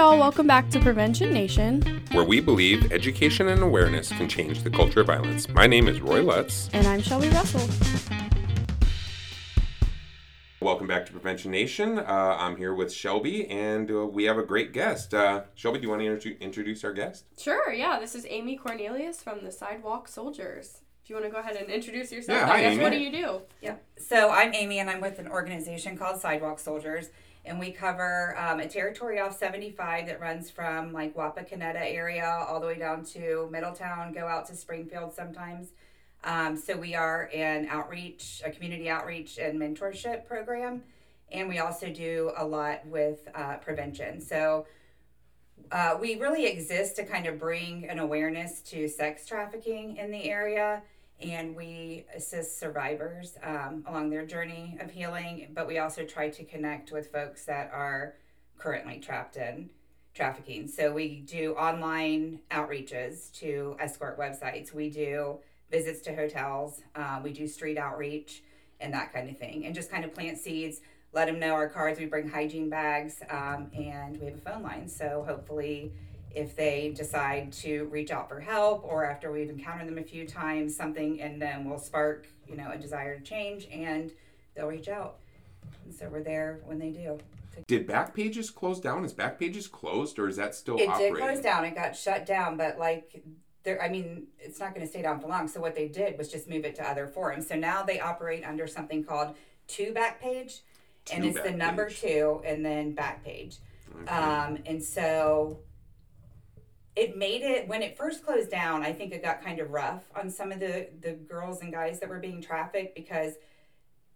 y'all. Welcome back to Prevention Nation. where we believe education and awareness can change the culture of violence. My name is Roy Lutz. And I'm Shelby Russell. Welcome back to Prevention Nation. Uh, I'm here with Shelby, and uh, we have a great guest. Uh, Shelby, do you want to introdu- introduce our guest? Sure, yeah. This is Amy Cornelius from the Sidewalk Soldiers. If you want to go ahead and introduce yourself, Yeah, I hi, guess Amy. what do you do? Yeah. So I'm Amy, and I'm with an organization called Sidewalk Soldiers, and we cover um, a territory off 75 that runs from like Wapakoneta area all the way down to Middletown, go out to Springfield sometimes. Um, so we are an outreach, a community outreach and mentorship program, and we also do a lot with uh, prevention. So uh, we really exist to kind of bring an awareness to sex trafficking in the area and we assist survivors um, along their journey of healing but we also try to connect with folks that are currently trapped in trafficking. So we do online outreaches to escort websites. We do visits to hotels. Uh, we do street outreach and that kind of thing and just kind of plant seeds let them know our cards we bring hygiene bags um, and we have a phone line. So hopefully if they decide to reach out for help or after we've encountered them a few times something in them will spark you know a desire to change and they'll reach out and so we're there when they do Did Back Backpages close down? Is Back Backpages closed, or is that still it operating? did close down it got shut down but like there i mean it's not going to stay down for long so what they did was just move it to other forums so now they operate under something called two backpage and Two it's the number Backpage. two and then backpage Okay. Um, and so it made it when it first closed down. I think it got kind of rough on some of the the girls and guys that were being trafficked because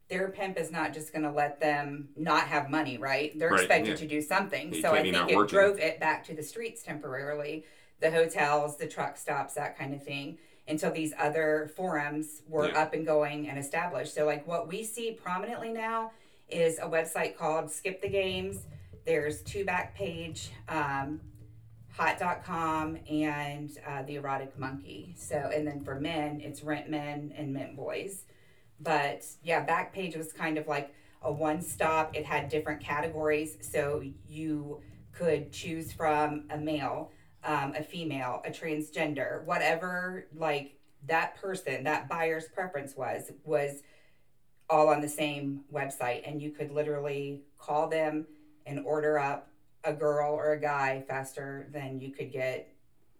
their pimp is not just going to let them not have money, right? They're Right, expected yeah. to do something. You so I think it working. drove it back to the streets temporarily, the hotels, the truck stops, that kind of thing, until these other forums were Yeah. up and going and established. So like what we see prominently now is a website called Skip the Games. There's two back page, um, hot.com and uh, the erotic monkey. So, and then for men, it's rent men and mint boys. But yeah, Backpage was kind of like a one stop. It had different categories. So you could choose from a male, um, a female, a transgender, whatever like that person, that buyer's preference was, was all on the same website. And you could literally call them and order up a girl or a guy faster than you could get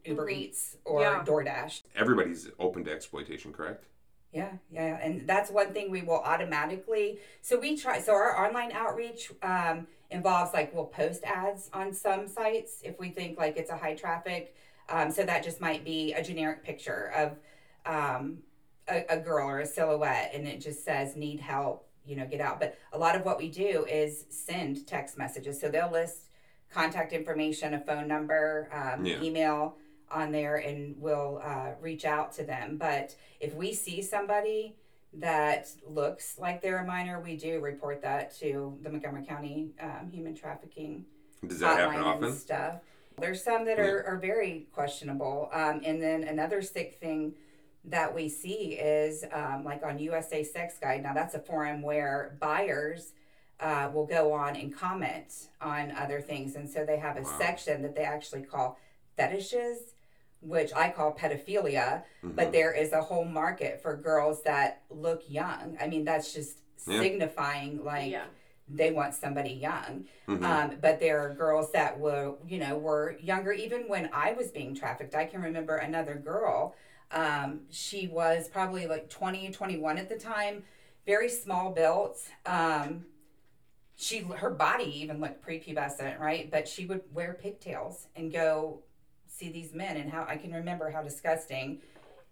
Uber. Eats or Yeah. DoorDash. Everybody's open to exploitation, correct? Yeah, yeah, and that's one thing we will automatically. So we try. So our online outreach um, involves like we'll post ads on some sites if we think like it's a high traffic. Um, so that just might be a generic picture of um, a, a girl or a silhouette, and it just says need help, you know, get out. But a lot of what we do is send text messages. So they'll list contact information, a phone number, um, Yeah. email on there, and we'll uh, reach out to them. But if we see somebody that looks like they're a minor, we do report that to the Montgomery County um, Human Trafficking Does that happen often? and stuff. There's some that are, are very questionable. Um, and then another sick thing that we see is um, like on USA Sex Guide. Now, that's a forum where buyers uh, will go on and comment on other things. And so they have a Wow. section that they actually call fetishes, which I call pedophilia. Mhm. But there is a whole market for girls that look young. I mean, that's just Yeah. signifying like yeah. they want somebody young. Mhm. Um, but there are girls that were, you know, were younger. Even when I was being trafficked, I can remember another girl. Um, she was probably like 20, 21 at the time, very small built. Um, she, her body even looked prepubescent, right? But she would wear pigtails and go see these men, and how I can remember how disgusting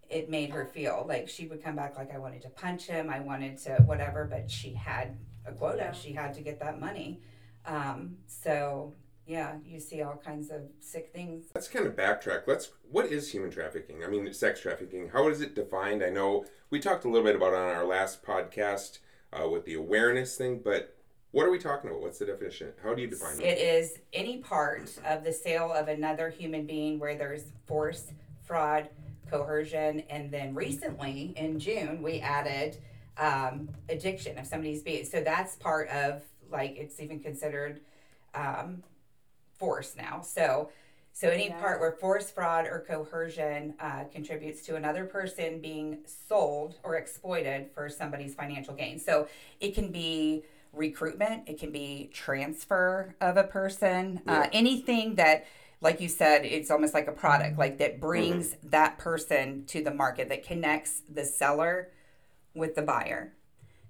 it made her feel. Like she would come back like I wanted to punch him, I wanted to whatever, but she had a quota. Yeah. She had to get that money. Um, so yeah, you see all kinds of sick things. Let's kind of backtrack. Let's. What is human trafficking? I mean, sex trafficking. How is it defined? I know we talked a little bit about it on our last podcast uh, with the awareness thing, but what are we talking about? What's the definition? How do you define it? It is any part of the sale of another human being where there's force, fraud, coercion, and then recently in June we added um, addiction of somebody's being so that's part of like it's even considered um, force now. So, so any Yeah. part where force, fraud, or coercion uh, contributes to another person being sold or exploited for somebody's financial gain. So it can be recruitment, it can be transfer of a person, uh, anything that, like you said, it's almost like a product, like that brings that person to the market, that connects the seller with the buyer.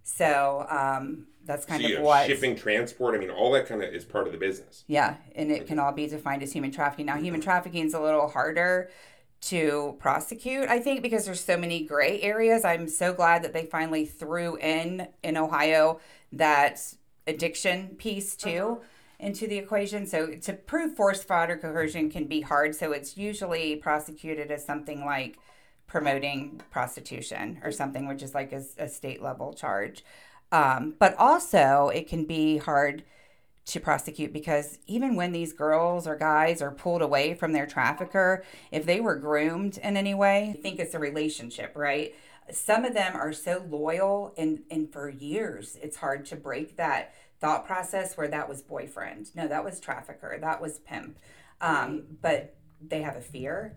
So um, that's kind so of have what shipping, transport. I mean, all that kind of is part of the business. yeah, and it can all be defined as human trafficking. Now, human trafficking is a little harder to prosecute, I think, because there's so many gray areas. I'm so glad that they finally threw in in Ohio that addiction piece too into the equation. So to prove forced fraud or coercion can be hard. So it's usually prosecuted as something like promoting prostitution or something, which is like a, a state level charge. Um, but also, it can be hard to prosecute because even when these girls or guys are pulled away from their trafficker, if they were groomed in any way, I think it's a relationship, right? Some of them are so loyal and, and for years it's hard to break that thought process where that was boyfriend. No, that was trafficker, that was pimp. Um, but they have a fear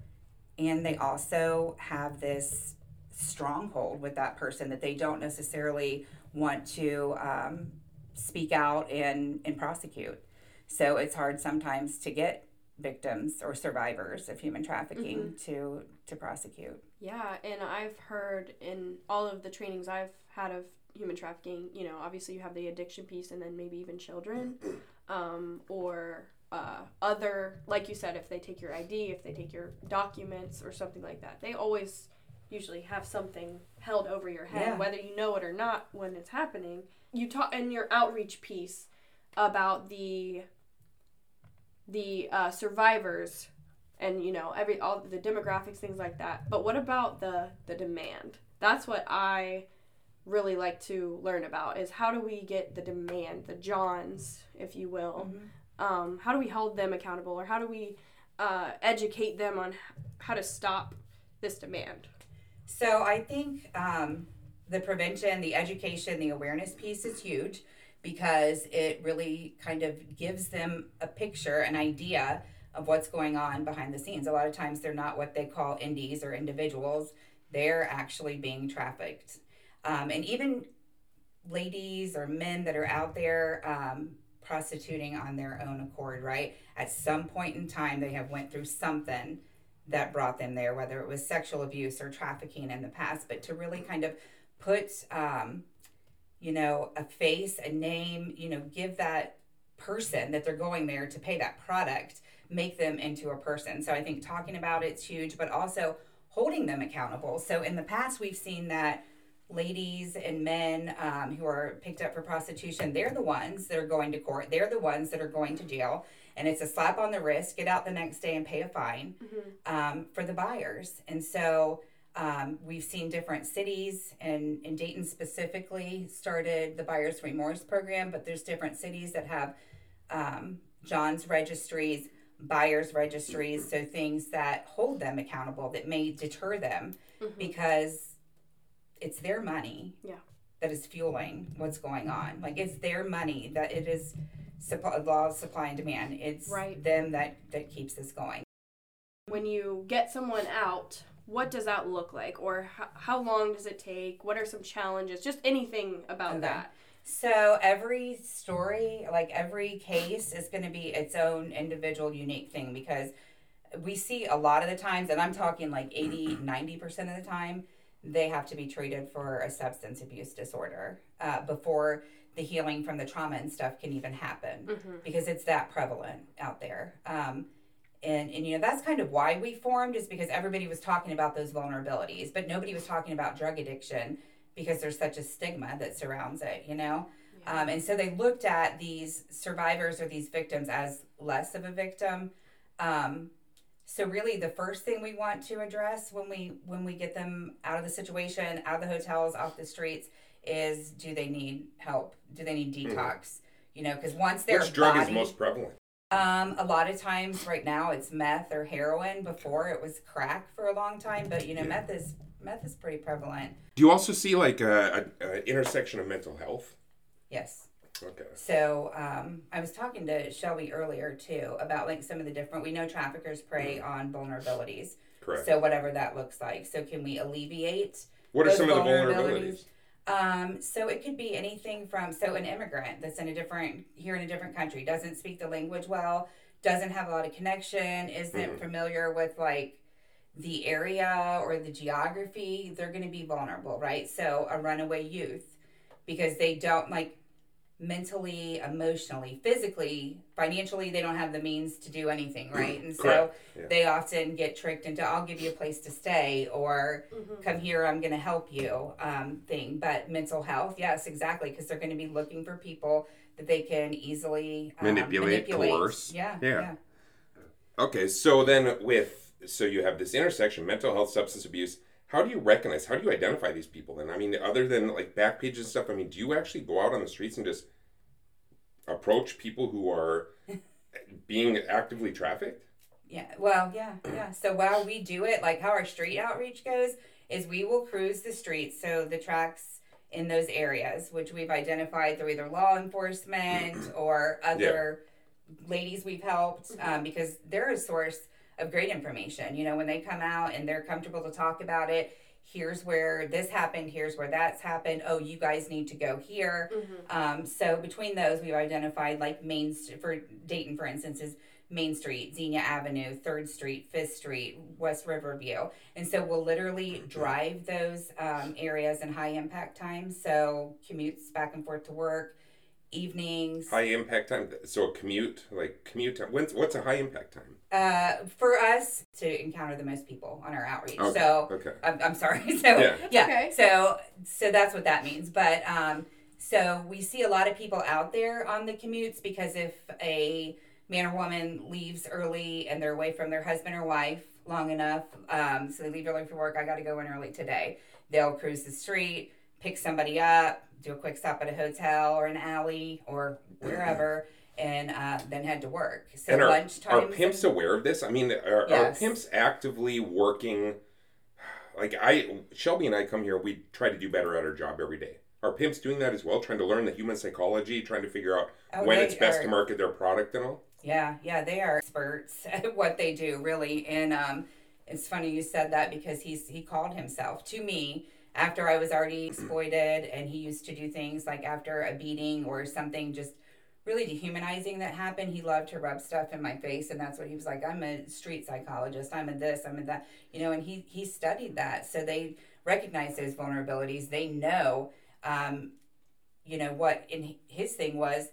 and they also have this stronghold with that person that they don't necessarily want to um, speak out and, and prosecute. So it's hard sometimes to get victims or survivors of human trafficking to to prosecute. Yeah, and I've heard in all of the trainings I've had of human trafficking, you know, obviously you have the addiction piece and then maybe even children um, or uh, other, like you said, if they take your ID, if they take your documents or something like that, they always usually have something held over your head, Yeah. whether you know it or not when it's happening. You talk in your outreach piece about the the uh, survivors and you know every all the demographics things like that. But what about the the demand? That's what i really like to learn about is how do we get the demand the johns if you will? Um, how do we hold them accountable or how do we uh, educate them on how to stop this demand? So I think um, the prevention, the education, the awareness piece is huge because it really kind of gives them a picture, an idea of what's going on behind the scenes. A lot of times they're not what they call indies or individuals, they're actually being trafficked. Um, and even ladies or men that are out there um, prostituting on their own accord, right? At some point in time, they have went through something that brought them there, whether it was sexual abuse or trafficking in the past, but to really kind of put, um, you know, a face, a name, you know, give that person that they're going there to pay that product, make them into a person. So I think talking about it's huge, but also holding them accountable. So in the past, we've seen that ladies and men um, who are picked up for prostitution, they're the ones that are going to court. They're the ones that are going to jail. And it's a slap on the wrist, get out the next day and pay a fine um, for the buyers. And so um, we've seen different cities, and, and Dayton specifically started the Buyer's Remorse program, but there's different cities that have um, John's registries, buyers registries, so things that hold them accountable that may deter them mm-hmm. because it's their money Yeah. that is fueling what's going on. Like it's their money that it is supply, law of supply and demand. It's Right. them that that keeps this going. when you get someone out what does that look like or how, how long does it take what are some challenges just anything about Okay. that So every story, like every case, is going to be its own individual, unique thing because we see a lot of the times, and I'm talking like 80, 90% of the time, they have to be treated for a substance abuse disorder uh, before the healing from the trauma and stuff can even happen because it's that prevalent out there. Um, and, and you know that's kind of why we formed is because everybody was talking about those vulnerabilities but nobody was talking about drug addiction because there's such a stigma that surrounds it you know? Um, and so they looked at these survivors or these victims as less of a victim. Um, so really the first thing we want to address when we when we get them out of the situation out of the hotels off the streets is do they need help? Do they need detox? You know because once their Which drug is most prevalent? um, a lot of times right now it's meth or heroin. Before it was crack for a long time, but you know meth is meth is pretty prevalent. Do you also see like a, a, a intersection of mental health? Yes. Okay. So um, I was talking to Shelby earlier too about like some of the different. We know traffickers prey on vulnerabilities. Correct. So whatever that looks like. So can we alleviate? what are some of the vulnerabilities? Um, so it could be anything from so an immigrant that's in a different here in a different country doesn't speak the language well, doesn't have a lot of connection, isn't Mhm. familiar with like the area or the geography, they're going to be vulnerable, right? So a runaway youth because they don't like mentally, emotionally, physically, financially, they don't have the means to do anything, right? And so Yeah. they often get tricked into I'll give you a place to stay or Mhm. come here i'm going to help you um, thing but mental health yes exactly because they're going to be looking for people that they can easily um, Manipulate, coerce. yeah Yeah. yeah Okay, so then with so you have this intersection, mental health, substance abuse. How do you recognize? How do you identify these people? Then I mean, other than like back pages and stuff, I mean, do you actually go out on the streets and just approach people who are being actively trafficked? Yeah, well, yeah, yeah. So while we do it, like how our street outreach goes, is we will cruise the streets, so the tracks in those areas, which we've identified through either law enforcement or other ladies we've helped, um, because they're a source of great information. You know, when they come out and they're comfortable to talk about it, here's where this happened, here's where that's happened. Oh, you guys need to go here. Mhm. Um, so between those, we've identified like Main St- for Dayton, for instance, is Main Street, Xenia Avenue, Third Street, Fifth Street, West Riverview, and so we'll literally drive those um, areas in high impact times. So commutes back and forth to work, evenings. High impact time. So a commute, like commute time. When's what's a high impact time? Uh, for us to encounter the most people on our outreach. Okay. So Okay. I'm, I'm sorry. So Yeah. Yeah. okay. So so that's what that means. But um, so we see a lot of people out there on the commutes because if a man or woman leaves early and they're away from their husband or wife long enough, um, so they leave early for work. I got to go in early today. They'll cruise the street, pick somebody up, do a quick stop at a hotel or an alley or wherever. And uh, then head to work. So and are, lunchtime. are pimps aware of this? I mean, are, Yes. are pimps actively working? Like I, Shelby and I come here. We try to do better at our job every day. Are pimps doing that as well? Trying to learn the human psychology, trying to figure out Oh, when it's best are- to market their product and all. Yeah, yeah, they are experts at what they do, really. And um, it's funny you said that because he's he called himself to me after I was already exploited, and he used to do things like after a beating or something just really dehumanizing that happened. He loved to rub stuff in my face, and that's what he was like. I'm a street psychologist. I'm a this. I'm a that. You know, and he he studied that, so they recognize those vulnerabilities. They know, um, you know what. in his thing was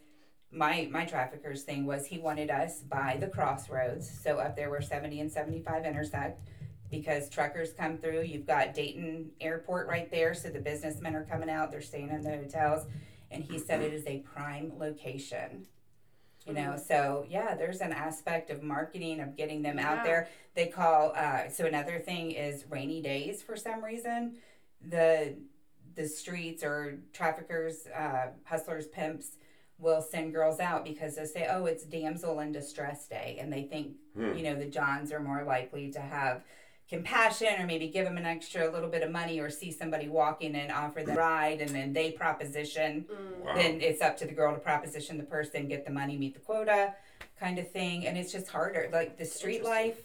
my my trafficker's thing was he wanted us by the crossroads so up there where 70 and 75 intersect because truckers come through. You've got dayton airport right there so the businessmen are coming out they're staying in the hotels. And he said it is a prime location you know so yeah there's an aspect of marketing of getting them out there. They call uh, so another thing is rainy days for some reason. The the streets or traffickers uh, hustlers pimps will send girls out because they say, "Oh, it's damsel in distress day," and they think Hmm. you know the Johns are more likely to have compassion or maybe give them an extra little bit of money or see somebody walking and offer them a ride and then they proposition Mm. Wow. then it's up to the girl to proposition the person get the money meet the quota kind of thing and it's just harder like the street life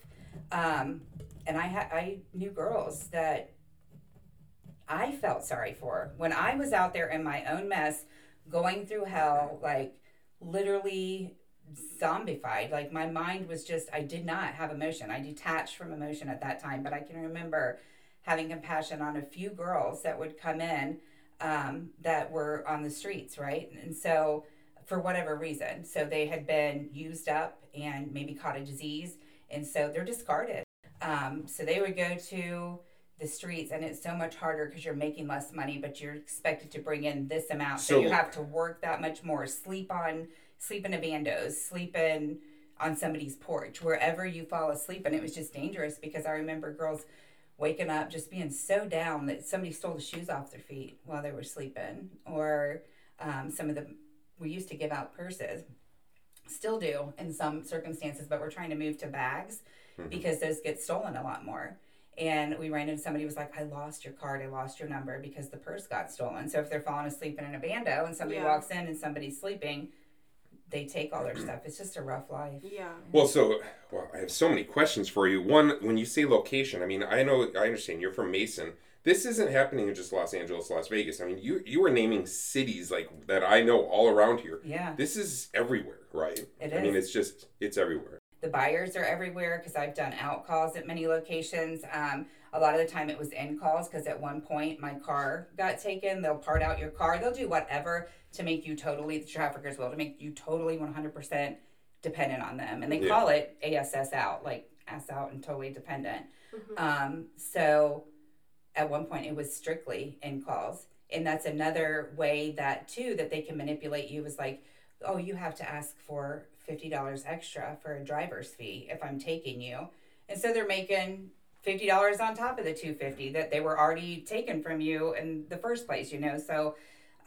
um, and i had i knew girls that i felt sorry for when i was out there in my own mess going through hell like literally zombified. Like my mind was just i did not have emotion. I detached from emotion at that time but i can remember having compassion on a few girls that would come in um, that were on the streets right? And so for whatever reason so they had been used up and maybe caught a disease and so they're discarded. Um, so they would go to the streets and it's so much harder because you're making less money but you're expected to bring in this amount. So, So- you have to work that much more sleep on sleep in a bandos sleep in on somebody's porch wherever you fall asleep and it was just dangerous because i remember girls waking up just being so down that somebody stole the shoes off their feet while they were sleeping or um, some of the we used to give out purses still do in some circumstances but we're trying to move to bags Mhm. because those get stolen a lot more and we ran into somebody who was like, I lost your card, I lost your number because the purse got stolen. So if they're falling asleep in an abando and somebody Yeah. walks in and somebody's sleeping, they take all their stuff. It's just a rough life. Yeah. Well, so well, I have so many questions for you. One, when you say location, I mean, I know, I understand you're from Mason. This isn't happening in just Los Angeles, Las Vegas. I mean, you you were naming cities like that I know all around here. Yeah. This is everywhere, right? It I mean, it's just it's everywhere. The buyers are everywhere because I've done out calls at many locations. Um, a lot of the time it was in calls because at one point my car got taken. They'll part out your car. They'll do whatever to make you totally, the traffickers will, to make you totally 100% dependent on them. And they Yeah. call it ASS out, like ass out and totally dependent. Um, so at one point it was strictly in calls. And that's another way that too that they can manipulate you is like, oh, you have to ask for fifty dollars extra for a driver's fee if I'm taking you. And so they're making fifty dollars on top of the two fifty that they were already taken from you in the first place, you know. So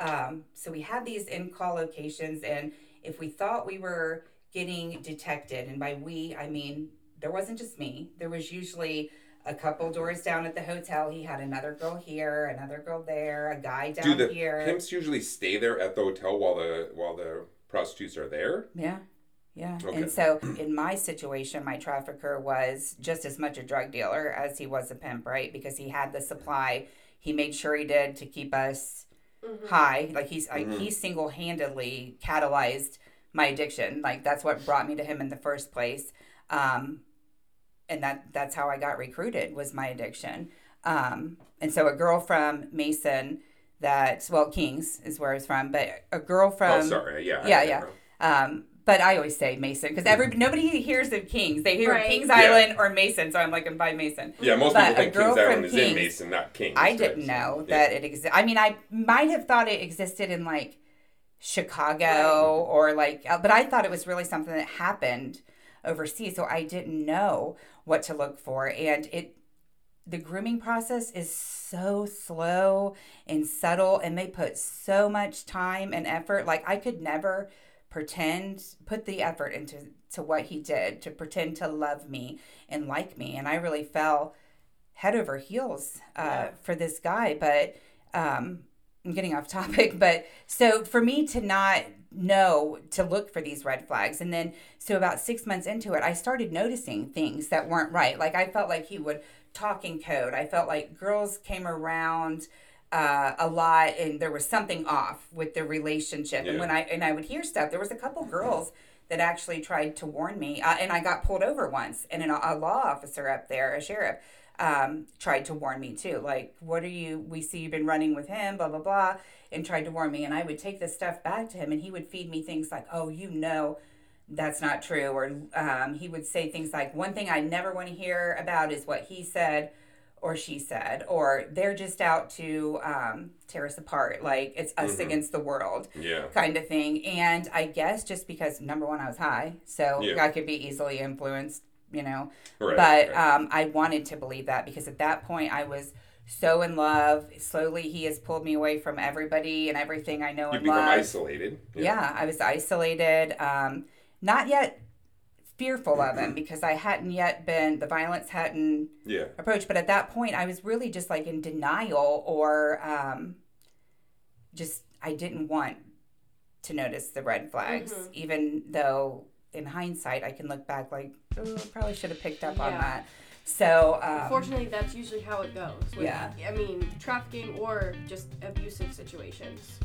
um, so we had these in call locations and if we thought we were getting detected, and by we I mean there wasn't just me, there was usually a couple doors down at the hotel. He had another girl here, another girl there, a guy down Do the here. pimps usually stay there at the hotel while the while the prostitutes are there? Yeah. Yeah. Okay. And so in my situation, my trafficker was just as much a drug dealer as he was a pimp, right? Because he had the supply. He made sure he did to keep us high. Like he's like he single handedly catalyzed my addiction. Like that's what brought me to him in the first place. Um, and that that's how I got recruited was my addiction. Um, and so a girl from Mason that well Kings is where I was from, but a girl from oh, sorry. Yeah. Yeah, yeah. Um, but I always say Mason because every nobody hears of Kings. They hear Right. Kings Yeah. Island or Mason, so I'm like, I'm by Mason. Yeah, most But people think girl Kings from Island is in Mason, not Kings. I didn't So, know yeah. that it existed. I mean, I might have thought it existed in like Chicago or like, uh, but I thought it was really something that happened overseas. So I didn't know what to look for, and it. The grooming process is so slow and subtle, and they put so much time and effort. Like I could never pretend put the effort into to what he did to pretend to love me and like me. And i really fell head over heels uh, Yeah. for this guy but um, i'm getting off topic but so for me to not know to look for these red flags. And then so about six months into it i started noticing things that weren't right. Like i felt like he would talk in code. I felt like girls came around uh, a lot and there was something off with the relationship. And when i and i would hear stuff there was a couple girls that actually tried to warn me uh, and i got pulled over once and an, a law officer up there a sheriff um, tried to warn me too like what are you we see you've been running with him blah blah blah and tried to warn me. And i would take this stuff back to him and he would feed me things like oh you know that's not true or um, he would say things like one thing i never want to hear about is what he said or she said or they're just out to um, tear us apart like it's us Mhm. against the world Yeah. kind of thing. And I guess just because number one, I was high, so Yeah. I could be easily influenced, you know. Right. but right. um, I wanted to believe that because at that point I was so in love. Slowly, he has pulled me away from everybody and everything I know you and become love. isolated. Yeah. I was isolated. Um, not yet fearful of him because I hadn't yet been the violence hadn't Yeah. approach. But at that point, I was really just like in denial or um, just I didn't want to notice the red flags, Mhm. even though in hindsight I can look back like, oh, I probably should have picked up on that. So, um, Unfortunately, that's usually how it goes. With, Yeah. I mean, trafficking or just abusive situations.